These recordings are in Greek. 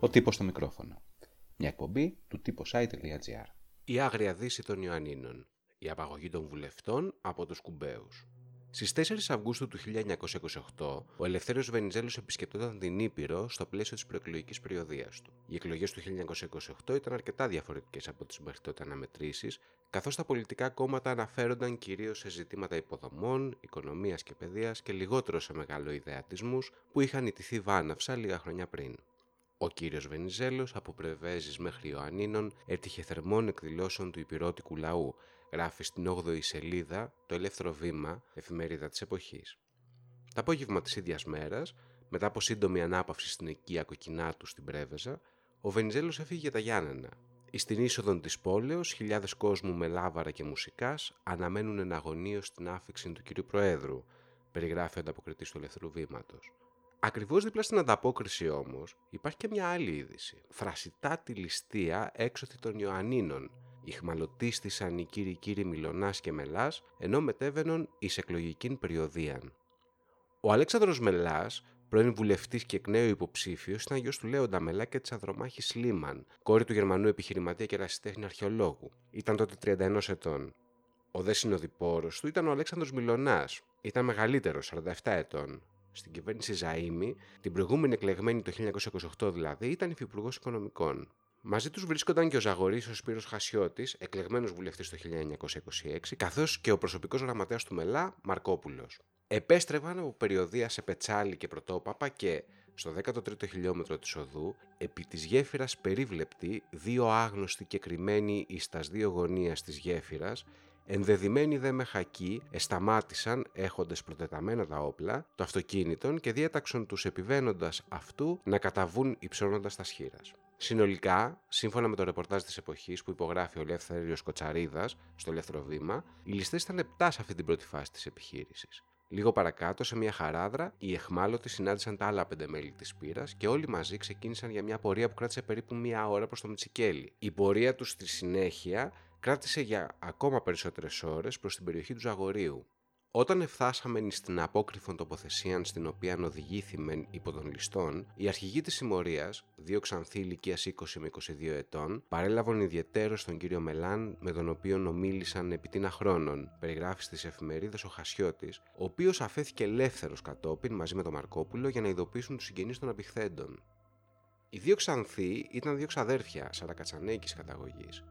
Ο τύπος στο μικρόφωνο. Μια εκπομπή του typosite.gr. Η άγρια δύση των Ιωαννίνων. Η απαγωγή των βουλευτών από τους κουμπέους. Στις 4 Αυγούστου του 1928, ο Ελευθέριος Βενιζέλος επισκεπτόταν την Ήπειρο στο πλαίσιο της προεκλογικής περιοδίας του. Οι εκλογές του 1928 ήταν αρκετά διαφορετικές από τις μέχρι τότε αναμετρήσεις, καθώς τα πολιτικά κόμματα αναφέρονταν κυρίως σε ζητήματα υποδομών, οικονομίας και παιδείας και λιγότερο σε μεγάλο ιδεατισμούς που είχαν ιτηθεί βάναυσα λίγα χρόνια πριν. Ο κύριος Βενιζέλος από Πρεβέζης μέχρι Ιωαννίνων έτυχε θερμών εκδηλώσεων του υπηρώτικου λαού, γράφει στην 8η σελίδα το Ελεύθερο Βήμα, εφημερίδα της εποχής. Το απόγευμα της ίδιας μέρας, μετά από σύντομη ανάπαυση στην οικία κοκκινά του στην Πρέβεζα, ο Βενιζέλος έφυγε για τα Γιάννενα. Στην είσοδο της πόλεως, χιλιάδες κόσμου με λάβαρα και μουσικάς αναμένουν εναγωνίω την άφηξη του κυρίου Προέδρου, περιγράφει ο ανταποκριτής του Ελεύθερου Βήματος. Ακριβώς δίπλα στην ανταπόκριση όμως υπάρχει και μια άλλη είδηση. Φρασιτά τη ληστεία έξωθη των Ιωαννίνων. Ιχμαλωτίστησαν οι κύριοι κύριοι Μιλωνάς και Μελάς, ενώ μετέβαιναν εις εκλογικήν περιοδίαν. Ο Αλέξανδρος Μελάς, πρώην βουλευτής και εκ νέου υποψήφιος, ήταν γιος του Λέοντα Μελά και της Ανδρομάχης Λίμαν, κόρη του Γερμανού επιχειρηματία και ρασιτέχνη αρχαιολόγου. Ήταν τότε 31 ετών. Ο δε συνοδοιπόρος του ήταν ο Αλέξανδρος Μιλωνάς. Ήταν μεγαλύτερος, 47 ετών στην κυβέρνηση Ζαΐμι, την προηγούμενη εκλεγμένη το 1928 δηλαδή, ήταν υφυπουργός Οικονομικών. Μαζί τους βρίσκονταν και ο Ζαγορή ο Σπύρος Χασιώτης, εκλεγμένος βουλευτής το 1926, καθώς και ο προσωπικός γραμματέας του Μελά, Μαρκόπουλος. Επέστρεβαν από περιοδία σε Πετσάλι και Πρωτόπαπα και στο 13ο χιλιόμετρο της οδού, επί της γέφυρας περίβλεπτη, δύο άγνωστοι και κρυμμένοι εις τας δύο γωνίας της γέφυρας, Ενδεδειμένοι δε με χακί, εσταμάτησαν έχοντες προτεταμένα τα όπλα το αυτοκίνητον και διέταξαν τους επιβαίνοντας αυτού να καταβούν υψώνοντας τα σχήρας. Συνολικά, σύμφωνα με το ρεπορτάζ της εποχής που υπογράφει ο Ελεύθερο Κοτσαρίδας στο Ελεύθερο Βήμα, οι ληστές ήταν 7 σε αυτή την πρώτη φάση της επιχείρησης. Λίγο παρακάτω, σε μια χαράδρα, οι εχμάλωτοι συνάντησαν τα άλλα πέντε μέλη της πύρας και όλοι μαζί ξεκίνησαν για μια πορεία που κράτησε περίπου μία ώρα προς το Μιτσικέλι. Η πορεία τους στη συνέχεια κράτησε για ακόμα περισσότερες ώρες προς την περιοχή του Ζαγορίου. Όταν εφτάσαμε στην απόκριφον τοποθεσία στην οποία οδηγήθημεν υπό των ληστών, οι αρχηγοί της συμμορίας, δύο ξανθοί ηλικίας 20 με 22 ετών, παρέλαβαν ιδιαίτερο τον κύριο Μελάν, με τον οποίο ομίλησαν επί τίνα χρόνων, περιγράφει στις εφημερίδες ο Χασιώτης, ο οποίος αφέθηκε ελεύθερος κατόπιν μαζί με τον Μαρκόπουλο για να ειδοποιήσουν τους συγγενείς των απειχθέντων. Οι δύο ξανθοί ήταν δύο ξαδέρφια σαρακατσανέικης καταγωγής,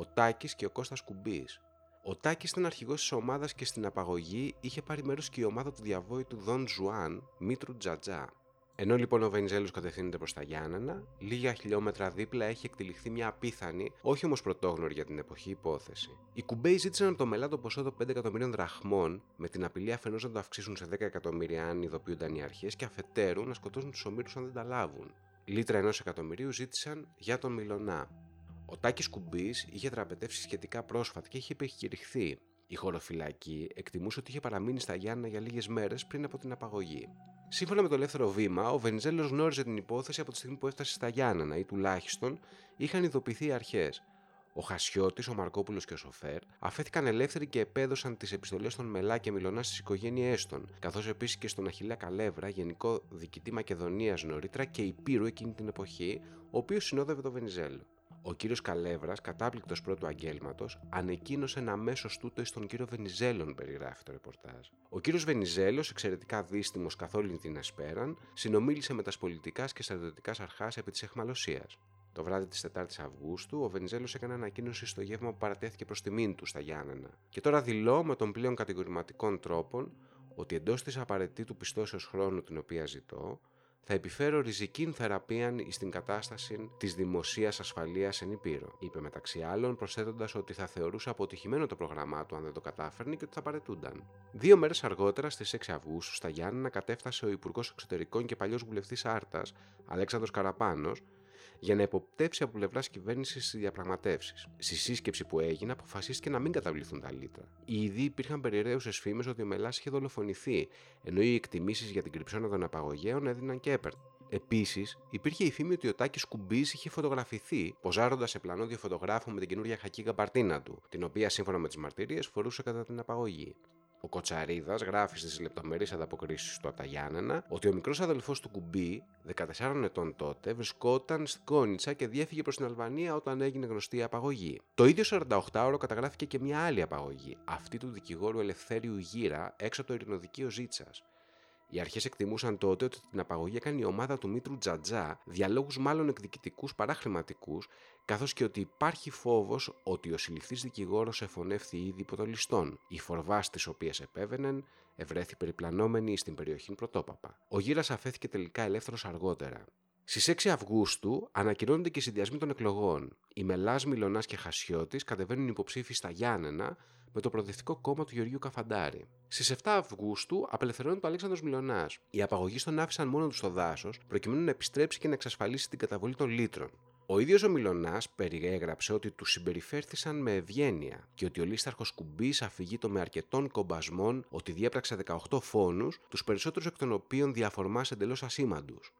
ο Τάκης και ο Κώστας Κουμπής. Ο Τάκης ήταν αρχηγός της ομάδας και στην απαγωγή είχε πάρει μέρος και η ομάδα του διαβόητου Δον Ζουάν, Μήτρου Τζατζά. Ενώ λοιπόν ο Βενιζέλος κατευθύνεται προς τα Γιάννενα, λίγα χιλιόμετρα δίπλα έχει εκτυλιχθεί μια απίθανη, όχι όμως πρωτόγνωρη για την εποχή υπόθεση. Οι Κουμπαίοι ζήτησαν από το Μελά το ποσό των 5 εκατομμυρίων δραχμών, με την απειλή αφενός να το αυξήσουν σε 10 εκατομμύρια αν ειδοποιούνταν οι αρχές και αφετέρου να σκοτώσουν τους ομήρους αν δεν τα λάβουν. Λίτρα ενός εκατομμυρίου ζήτησαν για τον Μιλονά, ο Τάκης Κουμπής είχε τραπετεύσει σχετικά πρόσφατα και είχε επικηρυχθεί. Η χωροφυλακή εκτιμούσε ότι είχε παραμείνει στα Γιάννα για λίγες μέρες πριν από την απαγωγή. Σύμφωνα με το ελεύθερο βήμα, ο Βενιζέλος γνώριζε την υπόθεση από τη στιγμή που έφτασε στα Γιάννανα ή τουλάχιστον είχαν ειδοποιηθεί οι αρχές. Ο Χασιώτης, ο Μαρκόπουλος και ο Σοφέρ αφέθηκαν ελεύθεροι και επέδωσαν τις επιστολές των Μελά και Μιλωνά στις οικογένειές των, καθώς επίσης και στον Αχιλέα Καλεύρα, γενικό διοικητή Μακεδονίας νωρίτερα και Υπήρου εκείνη την εποχή, ο οποίος συνόδευε τον Βενιζέλο. Ο κύριος Καλεύρα, κατάπληκτος πρώτου αγγέλματος, ανεκοίνωσε ένα μέσο τούτο στον κύριο Βενιζέλον, περιγράφει το ρεπορτάζ. Ο κύριος Βενιζέλος, εξαιρετικά δύστημο καθ' όλη την Εσπέραν, συνομίλησε με τα πολιτικάς και στρατιωτικάς αρχάς επί της εχμαλωσία. Το βράδυ της 4η Αυγούστου, ο Βενιζέλος έκανε ανακοίνωση στο γεύμα που παρατέθηκε προς τιμήν του στα Γιάννενα. Και τώρα δηλώ με τον πλέον κατηγορηματικών τρόπων ότι εντός της απαραίτητου πιστώσεως χρόνου την οποία ζητώ, θα επιφέρω ριζική θεραπεία στην κατάσταση της δημοσίας ασφαλείας εν Υπήρο, είπε μεταξύ άλλων, προσθέτοντας ότι θα θεωρούσε αποτυχημένο το πρόγραμμά του αν δεν το κατάφερνε και ότι θα παρετούνταν. Δύο μέρες αργότερα, στις 6 Αυγούστου, στα Γιάννενα κατέφτασε ο Υπουργός Εξωτερικών και παλιός βουλευτής Άρτας, Αλέξανδρος Καραπάνος, για να υποπτεύσει από πλευράς κυβέρνησης στι διαπραγματεύσεις. Στη σύσκεψη που έγινε, αποφασίστηκε να μην καταβληθούν τα λίτρα. Ήδη υπήρχαν περιραίουσες φήμες ότι ο Μελάς είχε δολοφονηθεί, ενώ οι εκτιμήσεις για την κρυψώνα των απαγωγέων έδιναν και έπαιρναν. Επίσης, υπήρχε η φήμη ότι ο Τάκης Κουμπής είχε φωτογραφηθεί, ποζάροντας σε πλανόδιο φωτογράφο με την καινούργια χακή γαμπαρτίνα του, την οποία σύμφωνα με τις μαρτυρίες φορούσε κατά την απαγωγή. Ο Κοτσαρίδας γράφει στις λεπτομερείς ανταποκρίσεις του από τα Γιάννενα ότι ο μικρός αδελφός του Κουμπί, 14 ετών τότε, βρισκόταν στην Κόνιτσα και διέφυγε προς την Αλβανία όταν έγινε γνωστή η απαγωγή. Το ίδιο 48ωρο καταγράφηκε και μια άλλη απαγωγή, αυτή του δικηγόρου Ελευθέριου Γύρα έξω από το ειρηνοδικείο Ζήτσας. Οι αρχές εκτιμούσαν τότε ότι την απαγωγή έκανε η ομάδα του Μήτρου Τζατζά, διαλόγους μάλλον εκδικητικούς παρά χρηματικού, καθώς και ότι υπάρχει φόβος ότι ο συλληφθής δικηγόρος εφωνεύθη ήδη υπό το ληστών. Οι φορβά τι οποίες επέβαιναν ευρέθη περιπλανόμενοι στην περιοχή Πρωτόπαπα. Ο Γύρας αφέθηκε τελικά ελεύθερος αργότερα. Στις 6 Αυγούστου ανακοινώνονται και οι συνδυασμοί των εκλογών. Οι Μελάς, Μιλονά και Χασιώτης κατεβαίνουν υποψήφοι στα Γιάννενα με το προοδευτικό κόμμα του Γεωργίου Καφαντάρη. Στις 7 Αυγούστου απελευθερώνεται ο Αλέξανδρος Μιλονά. Οι απαγωγοί τον άφησαν μόνο του στο δάσος προκειμένου να επιστρέψει και να εξασφαλίσει την καταβολή των λίτρων. Ο ίδιος ο Μιλονά περιέγραψε ότι τους συμπεριφέρθησαν με ευγένεια και ότι ο λίσταρχος Κουμπί αφηγείτο με αρκετών κομπασμών ότι διέπραξε 18 φόνους, τους περισσότερους εκ των οποίων διαφορμάς εντελώς ασήμαντους.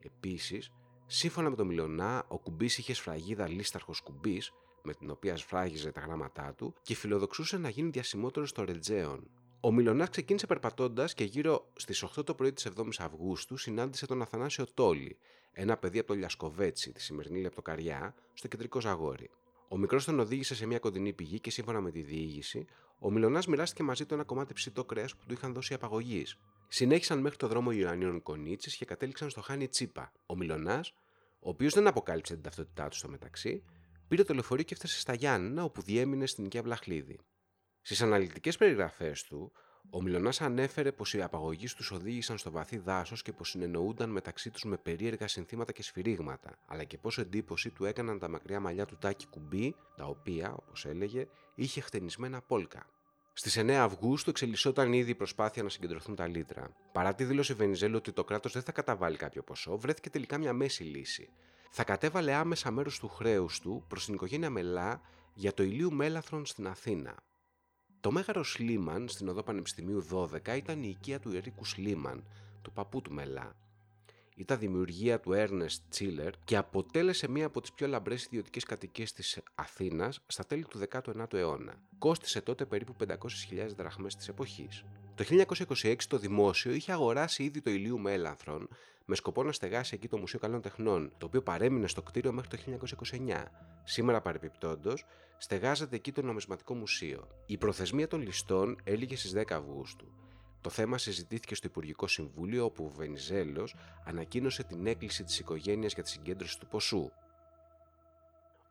Επίσης, σύμφωνα με τον Μιλονά, ο Κουμπί είχε σφραγίδα λίσταρχος Κουμπί, με την οποία σφράγιζε τα γράμματά του και φιλοδοξούσε να γίνει διασημότερος στο Ρετζέον. Ο Μιλονά ξεκίνησε περπατώντας και γύρω στις 8 το πρωί της 7η Αυγούστου συνάντησε τον Αθανάσιο Τόλι, ένα παιδί από το Λιασκοβέτσι, τη σημερινή λεπτοκαριά, στο κεντρικό Ζαγόρι. Ο μικρός τον οδήγησε σε μια κοντινή πηγή και σύμφωνα με τη διήγηση, ο Μιλονά μοιράστηκε μαζί του ένα κομμάτι ψητό κρέας που του είχαν δώσει απαγωγής. Συνέχισαν μέχρι το δρόμο Ιωαννίων Κονίτσης και κατέληξαν στο Χάνι Τσίπα. Ο Μιλονά, ο οποίος δεν αποκάλυψε την ταυτότητά του στο μεταξύ, πήρε το λεωφορείο και έφτασε στα Γιάννενα, όπου διέμεινε στην οικία Βλαχλίδη. Στις αναλυτικές περιγραφές του, ο Μιλονάς ανέφερε πως οι απαγωγείς τους οδήγησαν στο βαθύ δάσος και πως συνεννοούνταν μεταξύ τους με περίεργα συνθήματα και σφυρίγματα, αλλά και πως εντύπωση του έκαναν τα μακριά μαλλιά του τάκι κουμπί, τα οποία, όπως έλεγε, είχε χτενισμένα πόλκα. Στις 9 Αυγούστου εξελισσόταν ήδη η προσπάθεια να συγκεντρωθούν τα λίτρα. Παρά τη δήλωση Βενιζέλου ότι το κράτος δεν θα καταβάλει κάποιο ποσό, βρέθηκε τελικά μια μέση λύση. Θα κατέβαλε άμεσα μέρος του χρέους του προς την οικογένεια Μελά για το ηλίου Μέλαθρον στην Αθήνα. Το μέγαρο Σλίμαν στην οδό Πανεπιστημίου 12 ήταν η οικία του Ερίκου Σλίμαν, του παππού του Μελά. Ήταν δημιουργία του Έρνεστ Τσίλερ και αποτέλεσε μία από τις πιο λαμπρές ιδιωτικές κατοικίες της Αθήνας στα τέλη του 19ου αιώνα. Κόστησε τότε περίπου 500.000 δραχμές της εποχής. Το 1926 το δημόσιο είχε αγοράσει ήδη το ηλίου Μέλανθρον με σκοπό να στεγάσει εκεί το Μουσείο Καλών Τεχνών, το οποίο παρέμεινε στο κτίριο μέχρι το 1929. Σήμερα παρεπιπτόντως, στεγάζεται εκεί το Νομισματικό Μουσείο. Η προθεσμία των ληστών έλυγε στις 10 Αυγούστου. Το θέμα συζητήθηκε στο Υπουργικό Συμβούλιο, όπου ο Βενιζέλος ανακοίνωσε την έκκληση της οικογένειας για τη συγκέντρωση του ποσού.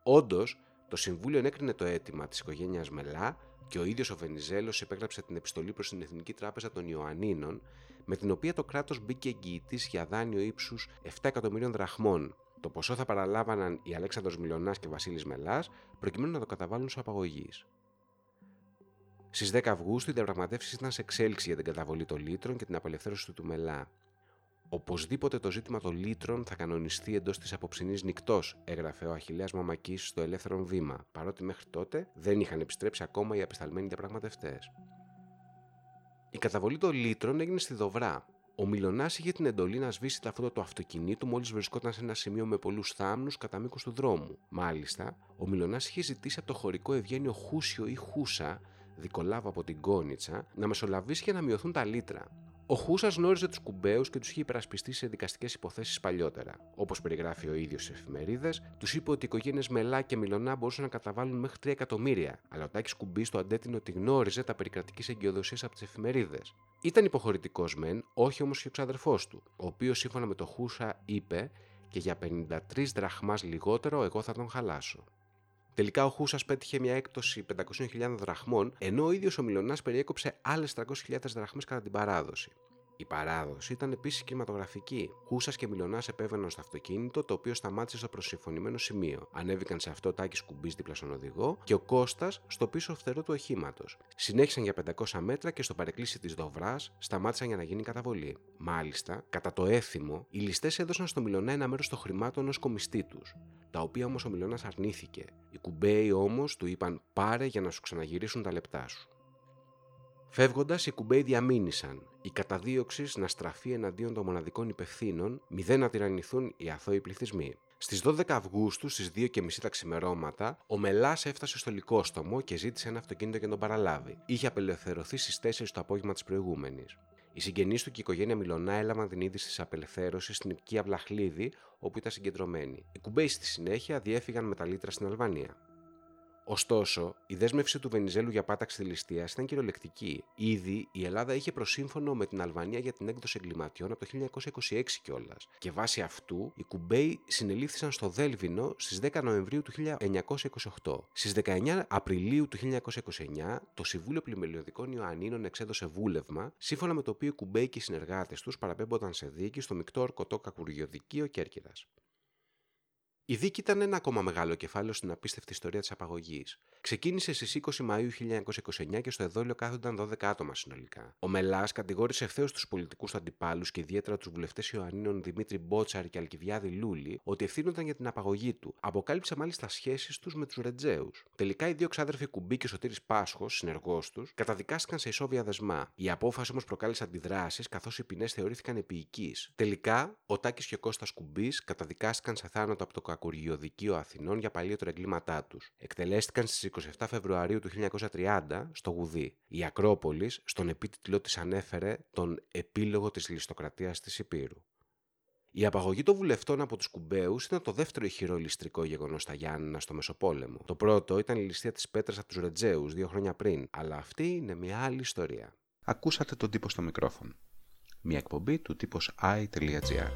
Όντως, το Συμβούλιο ενέκρινε το αίτημα της οικογένειας Μελά και ο ίδιος ο Βενιζέλος υπέγραψε την επιστολή προς την Εθνική Τράπεζα των Ιωαννίνων, με την οποία το κράτος μπήκε εγγυητής για δάνειο ύψους 7 εκατομμυρίων δραχμών. Το ποσό θα παραλάβαναν οι Αλέξανδρος Μιλονάς και Βασίλης Μελάς προκειμένου να το καταβάλουν σε απαγωγής. Στις 10 Αυγούστου οι διαπραγματεύσεις ήταν σε εξέλιξη για την καταβολή των λίτρων και την απελευθέρωση του Μελά. Οπωσδήποτε το ζήτημα των λίτρων θα κανονιστεί εντός της απόψινή νυχτός, έγραφε ο Αχηλέα Μαμακής στο Ελεύθερο Βήμα, παρότι μέχρι τότε δεν είχαν επιστρέψει ακόμα οι απεσταλμένοι διαπραγματευτές. Η καταβολή των λίτρων έγινε στη Δοβρά. Ο Μιλονά είχε την εντολή να σβήσει τα φώτα του αυτοκινήτου μόλις βρισκόταν σε ένα σημείο με πολλούς θάμνους κατά μήκος του δρόμου. Μάλιστα, ο Μιλονά είχε ζητήσει από το χωρικό Ευγένιο Χούσιο ή Χούσα, δικολάβο από την Κόνιτσα, να μεσολαβήσει για να μειωθούν τα λίτρα. Ο Χούσα γνώριζε τους κουμπέου και τους είχε υπερασπιστεί σε δικαστικές υποθέσεις παλιότερα. Όπως περιγράφει ο ίδιος στις εφημερίδες, τους είπε ότι οι οικογένειες Μελά και Μιλονά μπορούσαν να καταβάλουν μέχρι 3 εκατομμύρια, αλλά ο Τάκης Κουμπί στο αντέτεινο ότι γνώριζε τα περικρατική εγκυοδοσία από τις εφημερίδες. Ήταν υποχωρητικός μεν, όχι όμως και ο ξαδερφός του, ο οποίος σύμφωνα με το Χούσα είπε και για 53 δραχμάς λιγότερο εγώ θα τον χαλάσω. Τελικά ο Χούσας πέτυχε μια έκπτωση 500.000 δραχμών, ενώ ο ίδιος ο Μιλονά περιέκοψε άλλες 300.000 δραχμές κατά την παράδοση. Η παράδοση ήταν επίσης κινηματογραφική. Χούσας και Μιλονά επέβαιναν στο αυτοκίνητο, το οποίο σταμάτησε στο προσυμφωνημένο σημείο. Ανέβηκαν σε αυτό τάκι κουμπί δίπλα στον οδηγό και ο Κώστας στο πίσω φτερό του οχήματος. Συνέχισαν για 500 μέτρα και στο παρεκκλήσι της Δοβράς σταμάτησαν για να γίνει καταβολή. Μάλιστα, κατά το έθιμο, οι ληστές έδωσαν στο Μιλονά ένα μέρος των χρημάτων ως κομιστή τους, τα οποία όμως ο Μιλονά αρνήθηκε. Οι κουμπέοι όμως του είπαν πάρε για να σου ξαναγυρίσουν τα λεπτά σου. Φεύγοντας, οι κουμπέοι διαμήνυσαν. Η καταδίωξη να στραφεί εναντίον των μοναδικών υπευθύνων, μη δεν να τυραννηθούν οι αθώοι πληθυσμοί. Στις 12 Αυγούστου, στις 2.30 τα ξημερώματα, ο Μελάς έφτασε στο λικόστομο και ζήτησε ένα αυτοκίνητο για να τον παραλάβει. Είχε απελευθερωθεί στις 4 το απόγευμα της προηγούμενης. Οι συγγενείς του και η οικογένεια Μιλονά έλαβαν την είδηση της απελευθέρωσης στην οικία Βλαχλίδη, όπου ήταν συγκεντρωμένοι. Οι κουμπέοι στη συνέχεια διέφυγαν με τα λίτρα στην Αλβανία. Ωστόσο, η δέσμευση του Βενιζέλου για πάταξη τη ληστεία ήταν κυριολεκτική. Ήδη η Ελλάδα είχε προσύμφωνο με την Αλβανία για την έκδοση εγκληματιών από το 1926 κιόλας. Και βάσει αυτού, οι Κουμπέοι συνελήφθησαν στο Δέλβινο στις 10 Νοεμβρίου του 1928. Στις 19 Απριλίου του 1929, το Συμβούλιο Πλημελιωδικών Ιωαννίνων εξέδωσε βούλευμα, σύμφωνα με το οποίο οι Κουμπέοι και οι συνεργάτες τους παραπέμπονταν σε δίκη στο μεικτό ορκωτό κακουργιοδικείο Κέρκυρας. Η δίκη ήταν ένα ακόμα μεγάλο κεφάλαιο στην απίστευτη ιστορία της απαγωγής. Ξεκίνησε στις 20 Μαου 1929 και στο εδόλιο κάθονταν 12 άτομα συνολικά. Ο Μελάς κατηγόρησε ευθέως τους πολιτικούς του αντιπάλους και ιδιαίτερα τους βουλευτές Ιωαννίνων Δημήτρη Μπότσαρ και Αλκιβιάδη Λούλη ότι ευθύνονταν για την απαγωγή του. Αποκάλυψε μάλιστα σχέσεις τους με τους Ρετζέους. Τελικά οι δύο ξάδερφοι Κουμπί και Σωτήρης Πάσχος, συνεργός τους, καταδικάστηκαν σε ισόβια δεσμά. Η απόφαση όμως προκάλεσε αντιδράσεις καθώς οι ποινές θεωρήθηκαν επίοικείς. Τελικά, ο Τάκης και ο Κώστας Κουμπί καταδικάστηκαν σε θάνατο από το Κακουργιοδικείο Αθηνών για παλιότερα εγκλήματά τους. Εκτελέστηκαν στις 27 Φεβρουαρίου του 1930 στο Γουδί. Η Ακρόπολης στον επίτιτλό της ανέφερε τον επίλογο της ληστοκρατίας της Υπήρου. Η απαγωγή των βουλευτών από τους Κουμπέου ήταν το δεύτερο ηχηρό ληστρικό γεγονός στα Γιάννενα στο Μεσοπόλεμο. Το πρώτο ήταν η ληστεία της Πέτρας από τους Ρετζέους δύο χρόνια πριν, αλλά αυτή είναι μια άλλη ιστορία. Ακούσατε τον τύπο στο μικρόφωνο. Μια εκπομπή του τύπος i.gr.